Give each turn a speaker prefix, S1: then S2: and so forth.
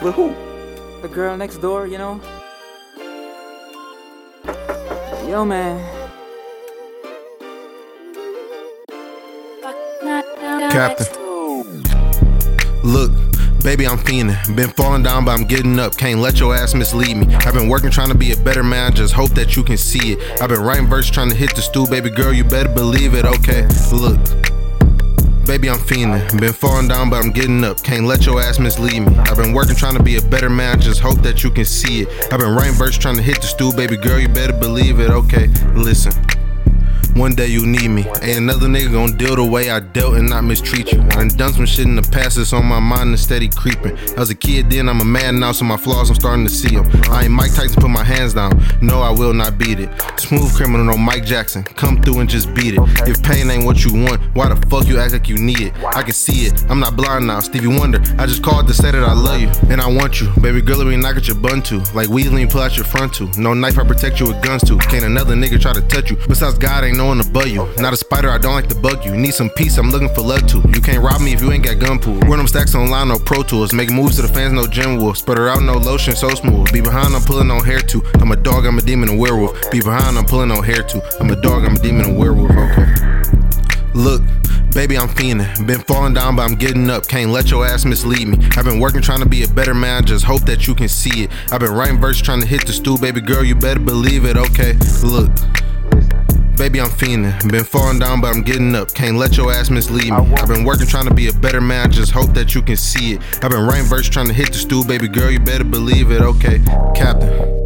S1: With who?
S2: The girl next door, you know? Yo, man.
S3: Captain. Look, baby, I'm fiending. Been falling down, but I'm getting up. Can't let your ass mislead me. I've been working trying to be a better man, just hope that you can see it. I've been writing verse trying to hit the stool, baby girl, you better believe it, okay? Look. Baby, I'm fiending. Been falling down, but I'm getting up. Can't let your ass mislead me. I've been working trying to be a better man, just hope that you can see it. I've been writing verse trying to hit the stool, baby girl, you better believe it, okay? Listen. One day you need me. Ain't another nigga gonna deal the way I dealt and not mistreat you. I done done some shit in the past that's on my mind and steady creeping. I was a kid then, I'm a man now, so my flaws I'm starting to see them. I ain't Mike Tyson, put my hands down. No, I will not beat it. Smooth criminal, no Mike Jackson. Come through and just beat it. If pain ain't what you want, why the fuck you act like you need it? I can see it. I'm not blind now. Stevie Wonder. I just called to say that I love you and I want you. Baby girl, let me knock at your bun too. Like and pull out your front too. No knife, I protect you with guns too. Can't another nigga try to touch you. Besides God, ain't no to bug you. Not a spider, I don't like to bug you. Need some peace, I'm looking for love too. You can't rob me if you ain't got gun pool. Run them stacks online, no pro tools. Make moves to the fans, no gym wolf. Her out, no lotion, so smooth. Be behind, I'm pulling on hair too. I'm a dog, I'm a demon, a werewolf. Be behind, I'm pulling on hair too. I'm a dog, I'm a demon, a werewolf. Okay. Look, baby, I'm fiending. Been falling down, but I'm getting up. Can't let your ass mislead me. I've been working trying to be a better man, just hope that you can see it. I've been writing verse trying to hit the stool, baby girl, you better believe it, okay? Look. Baby, I'm fiending. Been falling down, but I'm getting up. Can't let your ass mislead me. I've been working trying to be a better man, just hope that you can see it. I've been writing verse trying to hit the stool, baby girl, you better believe it, okay? Captain.